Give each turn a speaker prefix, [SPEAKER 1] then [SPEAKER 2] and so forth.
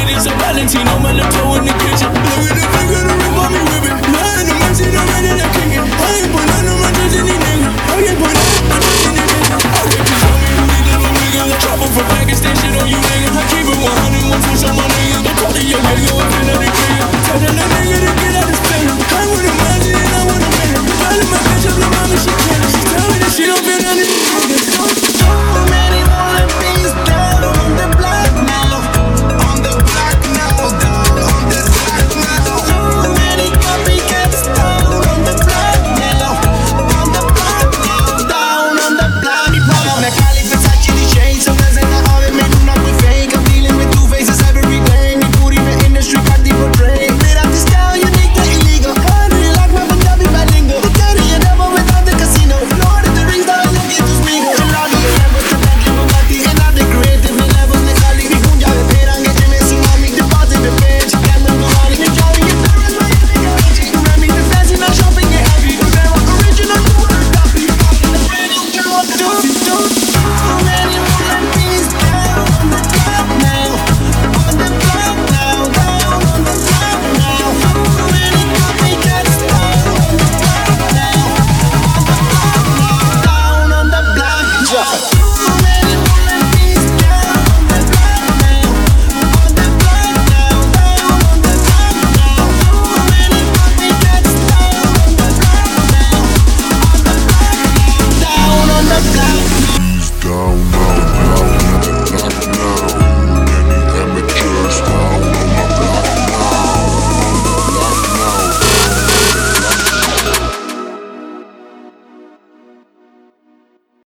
[SPEAKER 1] It is a Valentino Melatonin in the kitchen.